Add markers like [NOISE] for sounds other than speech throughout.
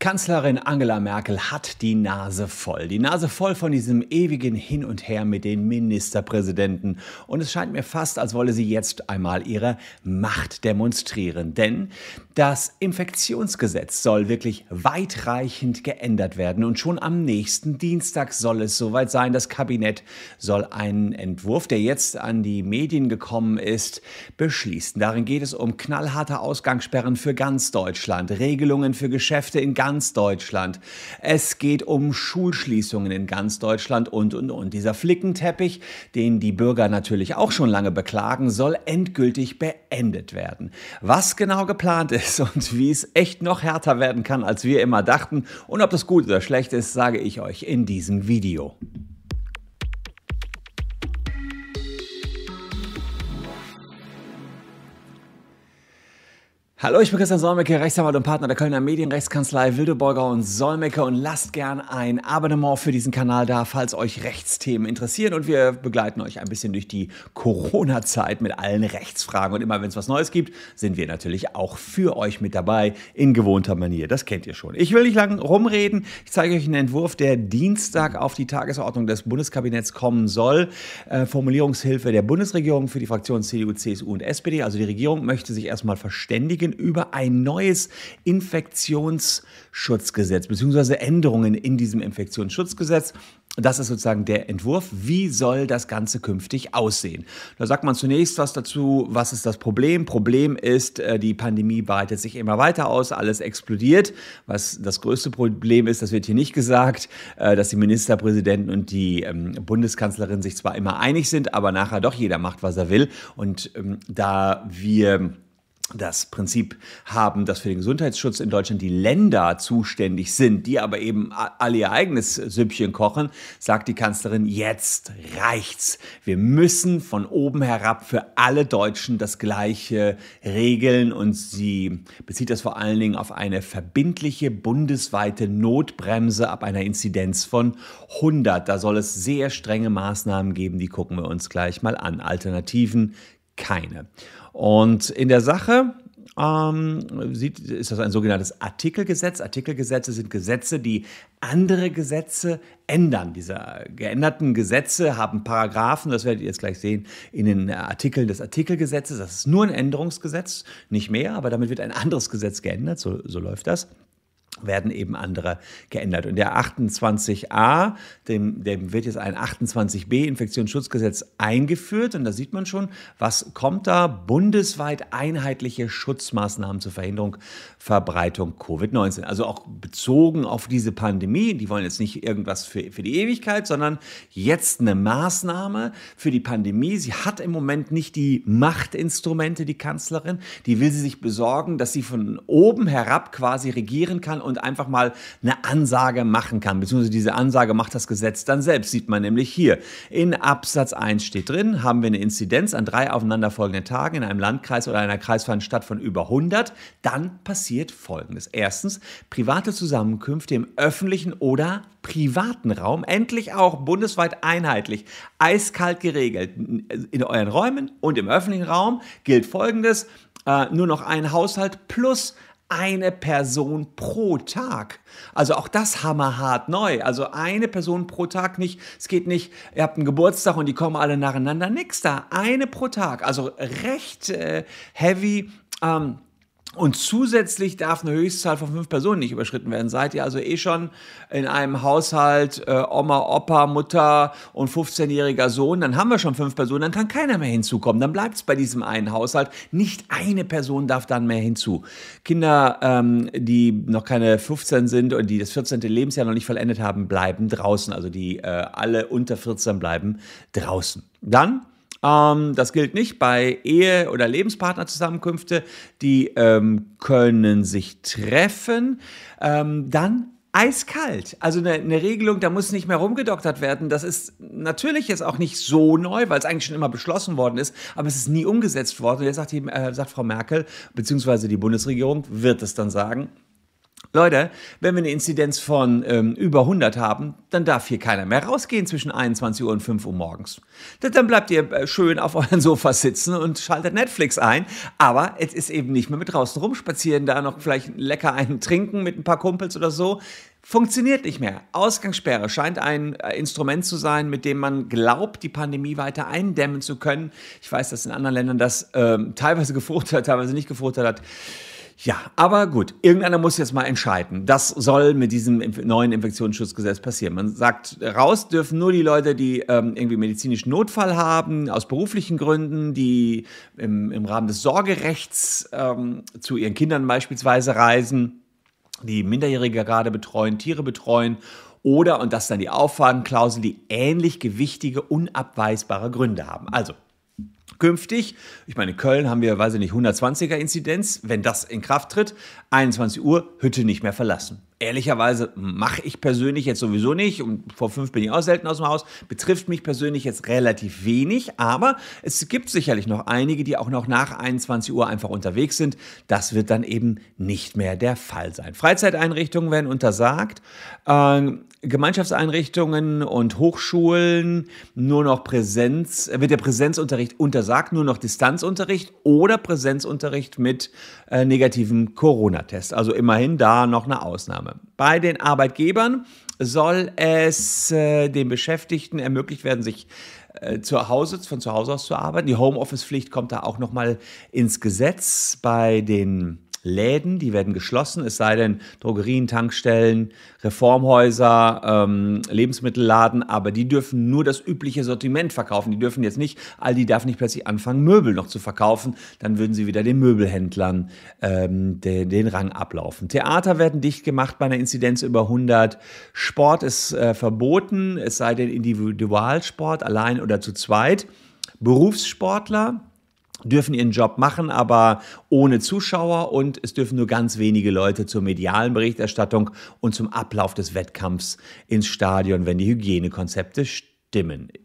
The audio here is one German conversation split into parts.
Kanzlerin Angela Merkel hat die Nase voll. Die Nase voll von diesem ewigen Hin und Her mit den Ministerpräsidenten. Und es scheint mir fast, als wolle sie jetzt einmal ihre Macht demonstrieren. Denn das Infektionsgesetz soll wirklich weitreichend geändert werden. Und schon am nächsten Dienstag soll es soweit sein. Das Kabinett soll einen Entwurf, der jetzt an die Medien gekommen ist, beschließen. Darin geht es um knallharte Ausgangssperren für ganz Deutschland, Regelungen für Geschäfte in ganz ganz Deutschland. Es geht um Schulschließungen in ganz Deutschland und, und, und. Dieser Flickenteppich, den die Bürger natürlich auch schon lange beklagen, soll endgültig beendet werden. Was genau geplant ist [LAUGHS] und wie es echt noch härter werden kann, als wir immer dachten und ob das gut oder schlecht ist, sage ich euch in diesem Video. Hallo, ich bin Christian Solmecke, Rechtsanwalt und Partner der Kölner Medienrechtskanzlei Wildeborger und Solmecke und lasst gern ein Abonnement für diesen Kanal da, falls euch Rechtsthemen interessieren und wir begleiten euch ein bisschen durch die Corona-Zeit mit allen Rechtsfragen und immer wenn es was Neues gibt, sind wir natürlich auch für euch mit dabei in gewohnter Manier. Das kennt ihr schon. Ich will nicht lang rumreden. Ich zeige euch einen Entwurf, der Dienstag auf die Tagesordnung des Bundeskabinetts kommen soll. Äh, Formulierungshilfe der Bundesregierung für die Fraktionen CDU, CSU und SPD. Also die Regierung möchte sich erstmal verständigen Studien über ein neues Infektionsschutzgesetz bzw. Änderungen in diesem Infektionsschutzgesetz. Das ist sozusagen der Entwurf. Wie soll das Ganze künftig aussehen? Da sagt man zunächst was dazu. Was ist das Problem? Problem ist, äh, die Pandemie breitet sich immer weiter aus, alles explodiert. Was das größte Problem ist, das wird hier nicht gesagt, äh, dass die Ministerpräsidenten und die ähm, Bundeskanzlerin sich zwar immer einig sind, aber nachher doch jeder macht, was er will. Und ähm, da wir das Prinzip haben, dass für den Gesundheitsschutz in Deutschland die Länder zuständig sind, die aber eben alle ihr eigenes Süppchen kochen, sagt die Kanzlerin, jetzt reicht's. Wir müssen von oben herab für alle Deutschen das Gleiche regeln und sie bezieht das vor allen Dingen auf eine verbindliche bundesweite Notbremse ab einer Inzidenz von 100. Da soll es sehr strenge Maßnahmen geben, die gucken wir uns gleich mal an. Alternativen keine. Und in der Sache ähm, sieht, ist das ein sogenanntes Artikelgesetz. Artikelgesetze sind Gesetze, die andere Gesetze ändern. Diese geänderten Gesetze haben Paragraphen, das werdet ihr jetzt gleich sehen, in den Artikeln des Artikelgesetzes. Das ist nur ein Änderungsgesetz, nicht mehr, aber damit wird ein anderes Gesetz geändert, so, so läuft das werden eben andere geändert. Und der 28a, dem, dem wird jetzt ein 28b Infektionsschutzgesetz eingeführt. Und da sieht man schon, was kommt da? Bundesweit einheitliche Schutzmaßnahmen zur Verhinderung, Verbreitung Covid-19. Also auch bezogen auf diese Pandemie. Die wollen jetzt nicht irgendwas für, für die Ewigkeit, sondern jetzt eine Maßnahme für die Pandemie. Sie hat im Moment nicht die Machtinstrumente, die Kanzlerin. Die will sie sich besorgen, dass sie von oben herab quasi regieren kann und einfach mal eine Ansage machen kann, beziehungsweise diese Ansage macht das Gesetz dann selbst, sieht man nämlich hier. In Absatz 1 steht drin, haben wir eine Inzidenz an drei aufeinanderfolgenden Tagen in einem Landkreis oder einer kreisfreien Stadt von über 100, dann passiert Folgendes. Erstens, private Zusammenkünfte im öffentlichen oder privaten Raum, endlich auch bundesweit einheitlich, eiskalt geregelt. In euren Räumen und im öffentlichen Raum gilt Folgendes, äh, nur noch ein Haushalt plus eine Person pro Tag. Also auch das hammerhart neu. Also eine Person pro Tag nicht. Es geht nicht, ihr habt einen Geburtstag und die kommen alle nacheinander. Nix da. Eine pro Tag. Also recht äh, heavy. Ähm, und zusätzlich darf eine Höchstzahl von fünf Personen nicht überschritten werden. Seid ihr also eh schon in einem Haushalt äh, Oma, Opa, Mutter und 15-jähriger Sohn, dann haben wir schon fünf Personen, dann kann keiner mehr hinzukommen. Dann bleibt es bei diesem einen Haushalt. Nicht eine Person darf dann mehr hinzu. Kinder, ähm, die noch keine 15 sind und die das 14. Lebensjahr noch nicht vollendet haben, bleiben draußen. Also die äh, alle unter 14 bleiben draußen. Dann ähm, das gilt nicht bei Ehe- oder Lebenspartnerzusammenkünfte. Die ähm, können sich treffen. Ähm, dann eiskalt. Also eine, eine, Regelung, da muss nicht mehr rumgedoktert werden. Das ist natürlich jetzt auch nicht so neu, weil es eigentlich schon immer beschlossen worden ist, aber es ist nie umgesetzt worden. Und jetzt sagt, die, äh, sagt Frau Merkel, beziehungsweise die Bundesregierung wird es dann sagen, Leute, wenn wir eine Inzidenz von ähm, über 100 haben, dann darf hier keiner mehr rausgehen zwischen 21 Uhr und 5 Uhr morgens. Dann bleibt ihr äh, schön auf [LAUGHS] euren Sofa sitzen und schaltet Netflix ein. Aber es ist eben nicht mehr mit draußen rumspazieren, da noch vielleicht lecker einen trinken mit ein paar Kumpels oder so. Funktioniert nicht mehr. Ausgangssperre scheint ein äh, Instrument zu sein, mit dem man glaubt, die Pandemie weiter eindämmen zu können. Ich weiß, dass in anderen Ländern das ähm, teilweise gefruchtet hat, teilweise nicht gefruchtet hat. Ja, aber gut, irgendeiner muss jetzt mal entscheiden. Das soll mit diesem neuen Infektionsschutzgesetz passieren. Man sagt, raus dürfen nur die Leute, die ähm, irgendwie medizinischen Notfall haben, aus beruflichen Gründen, die im, im Rahmen des Sorgerechts ähm, zu ihren Kindern beispielsweise reisen, die Minderjährige gerade betreuen, Tiere betreuen oder, und das ist dann die Auffahrtenklausel, die ähnlich gewichtige, unabweisbare Gründe haben. Also, Künftig, ich meine, in Köln haben wir, weiß ich nicht, 120er Inzidenz. Wenn das in Kraft tritt, 21 Uhr, Hütte nicht mehr verlassen ehrlicherweise mache ich persönlich jetzt sowieso nicht. Und vor fünf bin ich auch selten aus dem Haus. Betrifft mich persönlich jetzt relativ wenig. Aber es gibt sicherlich noch einige, die auch noch nach 21 Uhr einfach unterwegs sind. Das wird dann eben nicht mehr der Fall sein. Freizeiteinrichtungen werden untersagt. Äh, Gemeinschaftseinrichtungen und Hochschulen nur noch Präsenz, wird der Präsenzunterricht untersagt, nur noch Distanzunterricht oder Präsenzunterricht mit äh, negativem Corona-Test. Also immerhin da noch eine Ausnahme. Bei den Arbeitgebern soll es äh, den Beschäftigten ermöglicht werden, sich äh, zu Hause, von zu Hause aus zu arbeiten. Die Homeoffice-Pflicht kommt da auch nochmal ins Gesetz. Bei den Läden, die werden geschlossen, es sei denn Drogerien, Tankstellen, Reformhäuser, ähm, Lebensmittelladen, aber die dürfen nur das übliche Sortiment verkaufen. Die dürfen jetzt nicht, Aldi darf nicht plötzlich anfangen, Möbel noch zu verkaufen, dann würden sie wieder den Möbelhändlern ähm, den, den Rang ablaufen. Theater werden dicht gemacht bei einer Inzidenz über 100. Sport ist äh, verboten, es sei denn Individualsport, allein oder zu zweit. Berufssportler dürfen ihren Job machen, aber ohne Zuschauer und es dürfen nur ganz wenige Leute zur medialen Berichterstattung und zum Ablauf des Wettkampfs ins Stadion, wenn die Hygienekonzepte stimmen.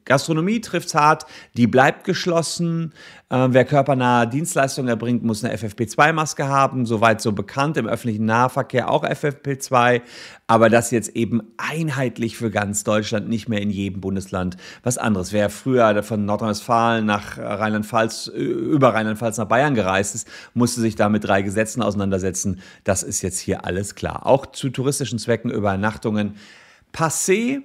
Gastronomie trifft's hart, die bleibt geschlossen. Äh, wer körpernahe Dienstleistungen erbringt, muss eine FFP2-Maske haben, soweit so bekannt, im öffentlichen Nahverkehr auch FFP2, aber das jetzt eben einheitlich für ganz Deutschland, nicht mehr in jedem Bundesland was anderes. Wer früher von Nordrhein-Westfalen nach Rheinland-Pfalz, über Rheinland-Pfalz nach Bayern gereist ist, musste sich da mit drei Gesetzen auseinandersetzen. Das ist jetzt hier alles klar. Auch zu touristischen Zwecken Übernachtungen passé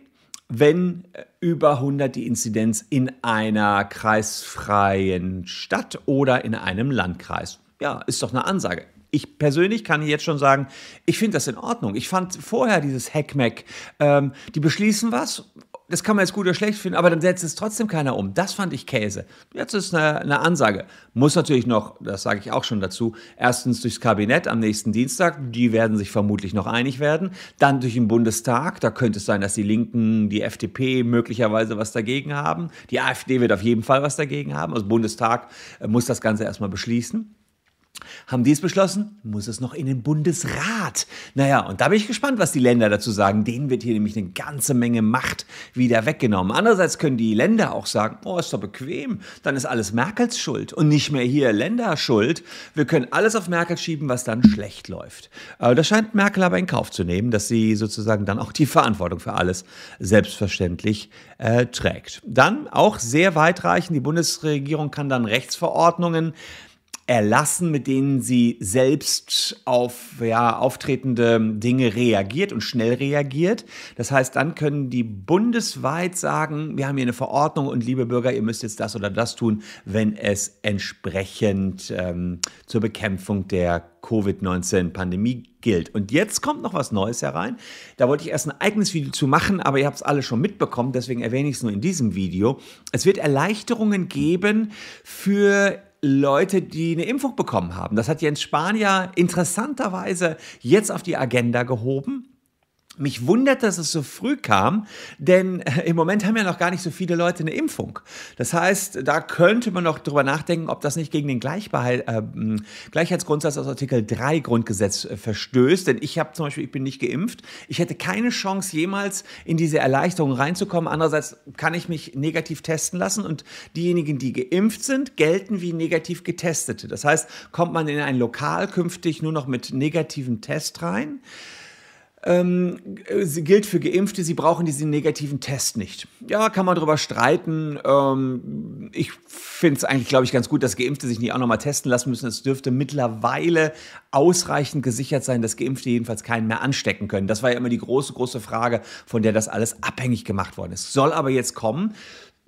wenn über 100 die Inzidenz in einer kreisfreien Stadt oder in einem Landkreis. Ja, ist doch eine Ansage. Ich persönlich kann jetzt schon sagen, ich finde das in Ordnung. Ich fand vorher dieses Hackmack, ähm, die beschließen was das kann man jetzt gut oder schlecht finden, aber dann setzt es trotzdem keiner um. Das fand ich Käse. Jetzt ist eine, eine Ansage. Muss natürlich noch, das sage ich auch schon dazu, erstens durchs Kabinett am nächsten Dienstag, die werden sich vermutlich noch einig werden. Dann durch den Bundestag, da könnte es sein, dass die Linken, die FDP möglicherweise was dagegen haben. Die AfD wird auf jeden Fall was dagegen haben. Also Bundestag äh, muss das Ganze erstmal beschließen. Haben die es beschlossen? Muss es noch in den Bundesrat. Naja, und da bin ich gespannt, was die Länder dazu sagen. Denen wird hier nämlich eine ganze Menge Macht wieder weggenommen. Andererseits können die Länder auch sagen, oh, ist doch bequem, dann ist alles Merkels Schuld und nicht mehr hier Länder Schuld. Wir können alles auf Merkel schieben, was dann schlecht läuft. Das scheint Merkel aber in Kauf zu nehmen, dass sie sozusagen dann auch die Verantwortung für alles selbstverständlich äh, trägt. Dann auch sehr weitreichend, die Bundesregierung kann dann Rechtsverordnungen erlassen, mit denen sie selbst auf ja, auftretende Dinge reagiert und schnell reagiert. Das heißt, dann können die bundesweit sagen, wir haben hier eine Verordnung und liebe Bürger, ihr müsst jetzt das oder das tun, wenn es entsprechend ähm, zur Bekämpfung der Covid-19-Pandemie gilt. Und jetzt kommt noch was Neues herein. Da wollte ich erst ein eigenes Video zu machen, aber ihr habt es alle schon mitbekommen, deswegen erwähne ich es nur in diesem Video. Es wird Erleichterungen geben für Leute, die eine Impfung bekommen haben. Das hat Jens Spahn ja interessanterweise jetzt auf die Agenda gehoben. Mich wundert, dass es so früh kam, denn äh, im Moment haben ja noch gar nicht so viele Leute eine Impfung. Das heißt, da könnte man noch drüber nachdenken, ob das nicht gegen den Gleichbehalt, äh, Gleichheitsgrundsatz aus Artikel 3 Grundgesetz äh, verstößt. Denn ich habe zum Beispiel, ich bin nicht geimpft. Ich hätte keine Chance, jemals in diese Erleichterung reinzukommen. Andererseits kann ich mich negativ testen lassen und diejenigen, die geimpft sind, gelten wie negativ getestete. Das heißt, kommt man in ein Lokal künftig nur noch mit negativen Test rein, ähm, sie gilt für Geimpfte, sie brauchen diesen negativen Test nicht. Ja, kann man darüber streiten. Ähm, ich finde es eigentlich, glaube ich, ganz gut, dass Geimpfte sich nicht auch nochmal testen lassen müssen. Es dürfte mittlerweile ausreichend gesichert sein, dass Geimpfte jedenfalls keinen mehr anstecken können. Das war ja immer die große, große Frage, von der das alles abhängig gemacht worden ist. Soll aber jetzt kommen.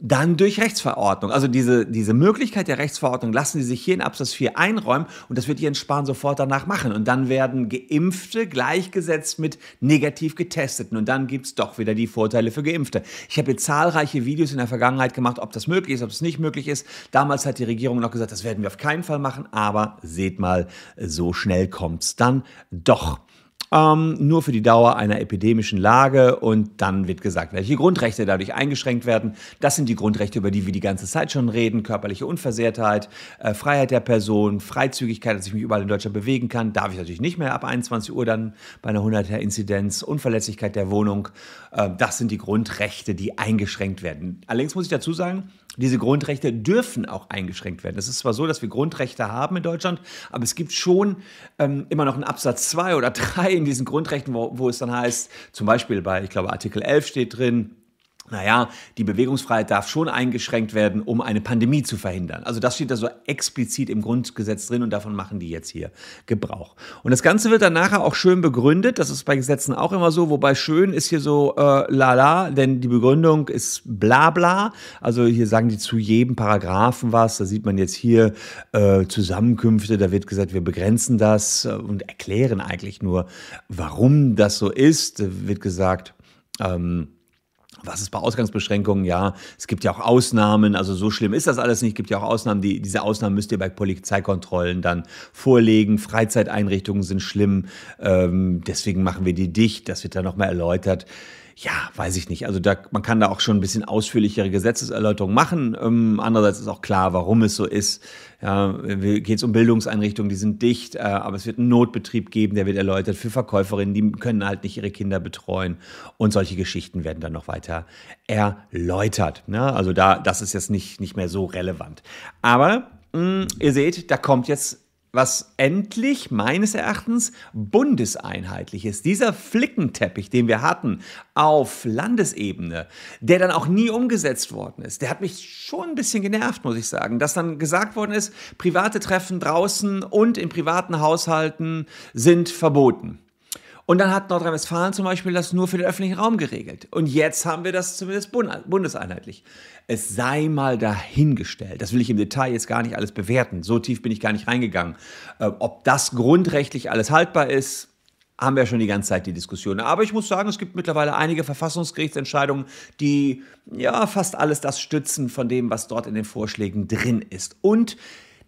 Dann durch Rechtsverordnung. Also diese, diese Möglichkeit der Rechtsverordnung lassen Sie sich hier in Absatz 4 einräumen und das wird Jens Spahn sofort danach machen. Und dann werden Geimpfte gleichgesetzt mit negativ Getesteten. Und dann gibt es doch wieder die Vorteile für Geimpfte. Ich habe hier zahlreiche Videos in der Vergangenheit gemacht, ob das möglich ist, ob es nicht möglich ist. Damals hat die Regierung noch gesagt, das werden wir auf keinen Fall machen. Aber seht mal, so schnell kommt es dann doch ähm, nur für die Dauer einer epidemischen Lage. Und dann wird gesagt, welche Grundrechte dadurch eingeschränkt werden. Das sind die Grundrechte, über die wir die ganze Zeit schon reden. Körperliche Unversehrtheit, äh, Freiheit der Person, Freizügigkeit, dass ich mich überall in Deutschland bewegen kann. Darf ich natürlich nicht mehr ab 21 Uhr dann bei einer 100er-Inzidenz. Unverletzlichkeit der Wohnung. Äh, das sind die Grundrechte, die eingeschränkt werden. Allerdings muss ich dazu sagen, diese Grundrechte dürfen auch eingeschränkt werden. Es ist zwar so, dass wir Grundrechte haben in Deutschland, aber es gibt schon ähm, immer noch einen Absatz 2 oder [LAUGHS] 3 in diesen Grundrechten, wo, wo es dann heißt, zum Beispiel bei, ich glaube, Artikel 11 steht drin, naja, die Bewegungsfreiheit darf schon eingeschränkt werden, um eine Pandemie zu verhindern. Also das steht da so explizit im Grundgesetz drin und davon machen die jetzt hier Gebrauch. Und das Ganze wird dann nachher auch schön begründet. Das ist bei Gesetzen auch immer so, wobei schön ist hier so äh, lala, denn die Begründung ist bla bla. Also hier sagen die zu jedem Paragraphen was. Da sieht man jetzt hier äh, Zusammenkünfte, da wird gesagt, wir begrenzen das äh, und erklären eigentlich nur, warum das so ist. Da wird gesagt, ähm, was ist bei Ausgangsbeschränkungen? Ja, es gibt ja auch Ausnahmen. Also so schlimm ist das alles nicht. Es gibt ja auch Ausnahmen. Die, diese Ausnahmen müsst ihr bei Polizeikontrollen dann vorlegen. Freizeiteinrichtungen sind schlimm. Ähm, deswegen machen wir die dicht. Das wird dann nochmal erläutert. Ja, weiß ich nicht. Also da, man kann da auch schon ein bisschen ausführlichere Gesetzeserläuterungen machen. Ähm, andererseits ist auch klar, warum es so ist. Ja, geht es um Bildungseinrichtungen, die sind dicht, äh, aber es wird einen Notbetrieb geben, der wird erläutert für Verkäuferinnen, die können halt nicht ihre Kinder betreuen. Und solche Geschichten werden dann noch weiter erläutert. Ja, also da, das ist jetzt nicht, nicht mehr so relevant. Aber mh, mm, ihr seht, da kommt jetzt was endlich meines Erachtens bundeseinheitlich ist. Dieser Flickenteppich, den wir hatten auf Landesebene, der dann auch nie umgesetzt worden ist, der hat mich schon ein bisschen genervt, muss ich sagen, dass dann gesagt worden ist, private Treffen draußen und in privaten Haushalten sind verboten. Und dann hat Nordrhein-Westfalen zum Beispiel das nur für den öffentlichen Raum geregelt. Und jetzt haben wir das zumindest bundeseinheitlich. Es sei mal dahingestellt. Das will ich im Detail jetzt gar nicht alles bewerten. So tief bin ich gar nicht reingegangen. Äh, ob das grundrechtlich alles haltbar ist, haben wir schon die ganze Zeit die Diskussion. Aber ich muss sagen, es gibt mittlerweile einige Verfassungsgerichtsentscheidungen, die ja fast alles das stützen von dem, was dort in den Vorschlägen drin ist. Und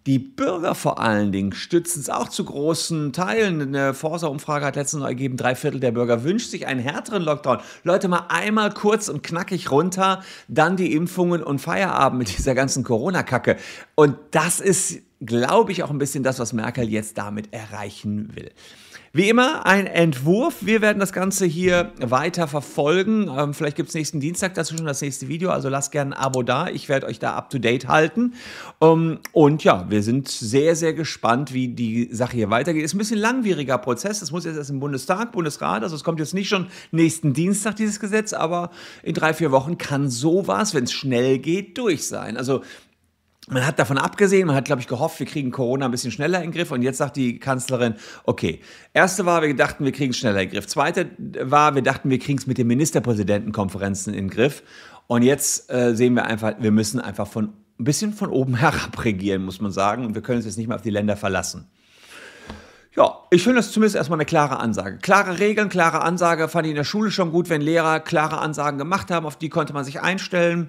die Bürger vor allen Dingen stützen es auch zu großen Teilen. Eine Forsa-Umfrage hat letztens noch ergeben, drei Viertel der Bürger wünscht sich einen härteren Lockdown. Leute, mal einmal kurz und knackig runter, dann die Impfungen und Feierabend mit dieser ganzen Corona-Kacke. Und das ist, glaube ich, auch ein bisschen das, was Merkel jetzt damit erreichen will. Wie immer ein Entwurf. Wir werden das Ganze hier weiter verfolgen. Ähm, vielleicht gibt es nächsten Dienstag dazu schon das nächste Video. Also lasst gerne ein Abo da. Ich werde euch da up to date halten. Ähm, und ja, wir sind sehr, sehr gespannt, wie die Sache hier weitergeht. Ist ein bisschen langwieriger Prozess. Das muss jetzt erst im Bundestag, Bundesrat. Also es kommt jetzt nicht schon nächsten Dienstag dieses Gesetz, aber in drei, vier Wochen kann sowas, wenn es schnell geht, durch sein. Also man hat davon abgesehen, man hat, glaube ich, gehofft, wir kriegen Corona ein bisschen schneller in den Griff. Und jetzt sagt die Kanzlerin, okay, erste war, wir dachten, wir kriegen es schneller in den Griff. Zweite war, wir dachten, wir kriegen es mit den Ministerpräsidentenkonferenzen in den Griff. Und jetzt äh, sehen wir einfach, wir müssen einfach von ein bisschen von oben [LAUGHS] herab regieren, muss man sagen. Und wir können uns jetzt nicht mehr auf die Länder verlassen. Ja, ich finde das zumindest erstmal eine klare Ansage. Klare Regeln, klare Ansage fand ich in der Schule schon gut, wenn Lehrer klare Ansagen gemacht haben, auf die konnte man sich einstellen.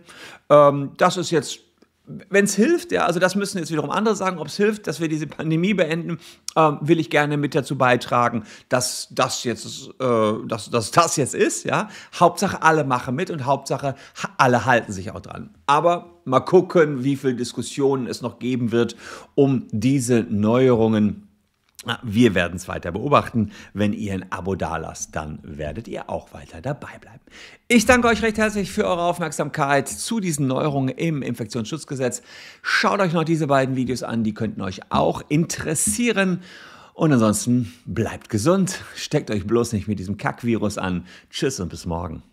Ähm, das ist jetzt wenn es hilft, ja, also das müssen jetzt wiederum andere sagen, ob es hilft, dass wir diese Pandemie beenden, ähm, will ich gerne mit dazu beitragen, dass das jetzt, äh, dass, dass das jetzt ist, ja. Hauptsache alle machen mit und Hauptsache alle halten sich auch dran. Aber mal gucken, wie viele Diskussionen es noch geben wird, um diese Neuerungen wir werden es weiter beobachten. Wenn ihr ein Abo dalasst, dann werdet ihr auch weiter dabei bleiben. Ich danke euch recht herzlich für eure Aufmerksamkeit zu diesen Neuerungen im Infektionsschutzgesetz. Schaut euch noch diese beiden Videos an, die könnten euch auch interessieren. Und ansonsten bleibt gesund, steckt euch bloß nicht mit diesem Kackvirus an. Tschüss und bis morgen.